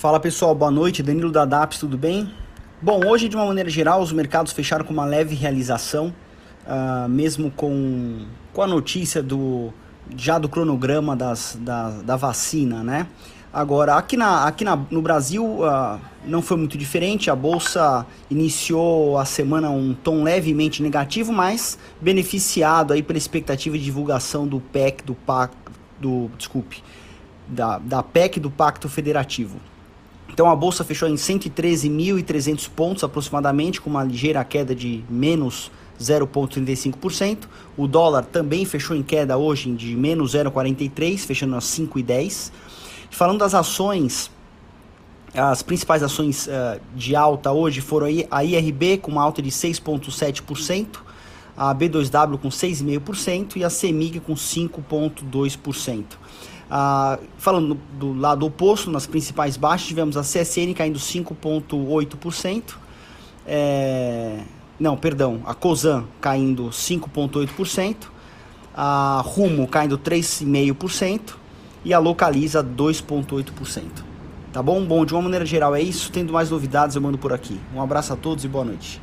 Fala pessoal, boa noite. Danilo da DAPS, tudo bem? Bom, hoje de uma maneira geral os mercados fecharam com uma leve realização, uh, mesmo com, com a notícia do já do cronograma das, da, da vacina, né? Agora, aqui, na, aqui na, no Brasil uh, não foi muito diferente, a Bolsa iniciou a semana um tom levemente negativo, mas beneficiado aí pela expectativa de divulgação do PEC, do PAC, do, desculpe, da, da PEC do Pacto Federativo. Então a bolsa fechou em 113.300 pontos aproximadamente, com uma ligeira queda de menos 0,35%. O dólar também fechou em queda hoje de menos 0,43, fechando a 5,10. Falando das ações, as principais ações uh, de alta hoje foram a IRB com uma alta de 6,7%, a B2W com 6,5% e a CEMIG com 5,2%. Ah, falando do lado oposto, nas principais baixas, tivemos a CSN caindo 5,8%. É, não, perdão, a COSAN caindo 5,8%. A Rumo caindo 3,5% e a Localiza 2,8%. Tá bom? Bom, de uma maneira geral é isso. Tendo mais novidades eu mando por aqui. Um abraço a todos e boa noite.